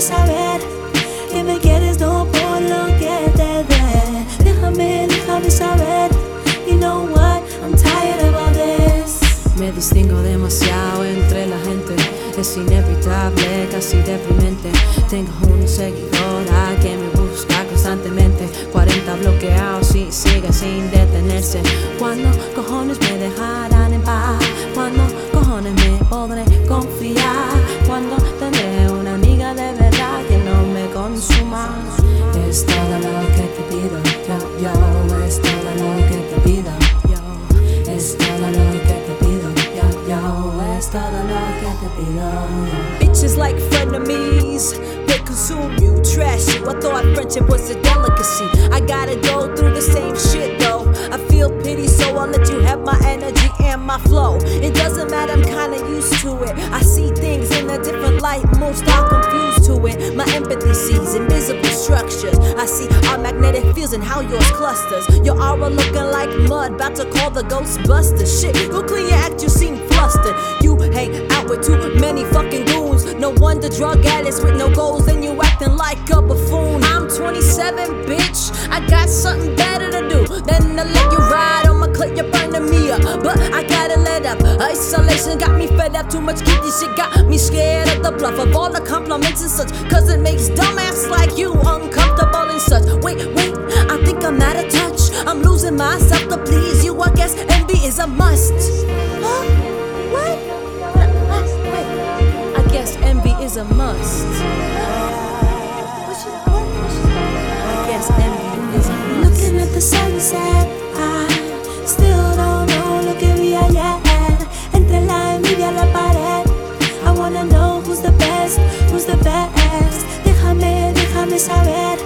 saber que me quieres no por lo que te dé. Déjame, déjame saber. You know what? I'm tired of all this. Me distingo demasiado entre la gente, es inevitable, casi deprimente. Tengo una seguidora que me busca constantemente, 40 bloqueados y sigue sin detenerse. ¿Cuándo cojones me dejarán en paz? ¿Cuándo cojones me podré confiar? ¿Cuándo tendré una amiga de verdad que no me consuma? Es todo lo que te pido, yo, yo, es todo lo que te pido, Bitches like frenemies, they consume you, trash you. I thought friendship was a delicacy. I gotta go through the same shit though. I feel pity, so I'll let you have my energy and my flow. It and how yours clusters. Your aura looking like mud, about to call the Ghostbusters. Shit, go clean your act, you seem flustered. You hang out with too many fucking goons. No wonder drug addicts with no goals, and you acting like a buffoon. I'm 27, bitch. I got something better to do than to let you ride on my clip. You're burning me up, but I gotta let up. Isolation got me fed up. Too much kitty shit got me scared of the bluff of all the compliments and such. Cause it makes dumbass like you uncomfortable and such. Wait, wait, I'm out of touch. I'm losing myself to please you. I guess envy is a must. Huh? What? Wait, I guess envy is a must. I guess envy is a must. Looking at the sunset, I still don't know lo que vi ayer. Entre la envidia la pared, I wanna know who's the best, who's the best. Déjame, déjame saber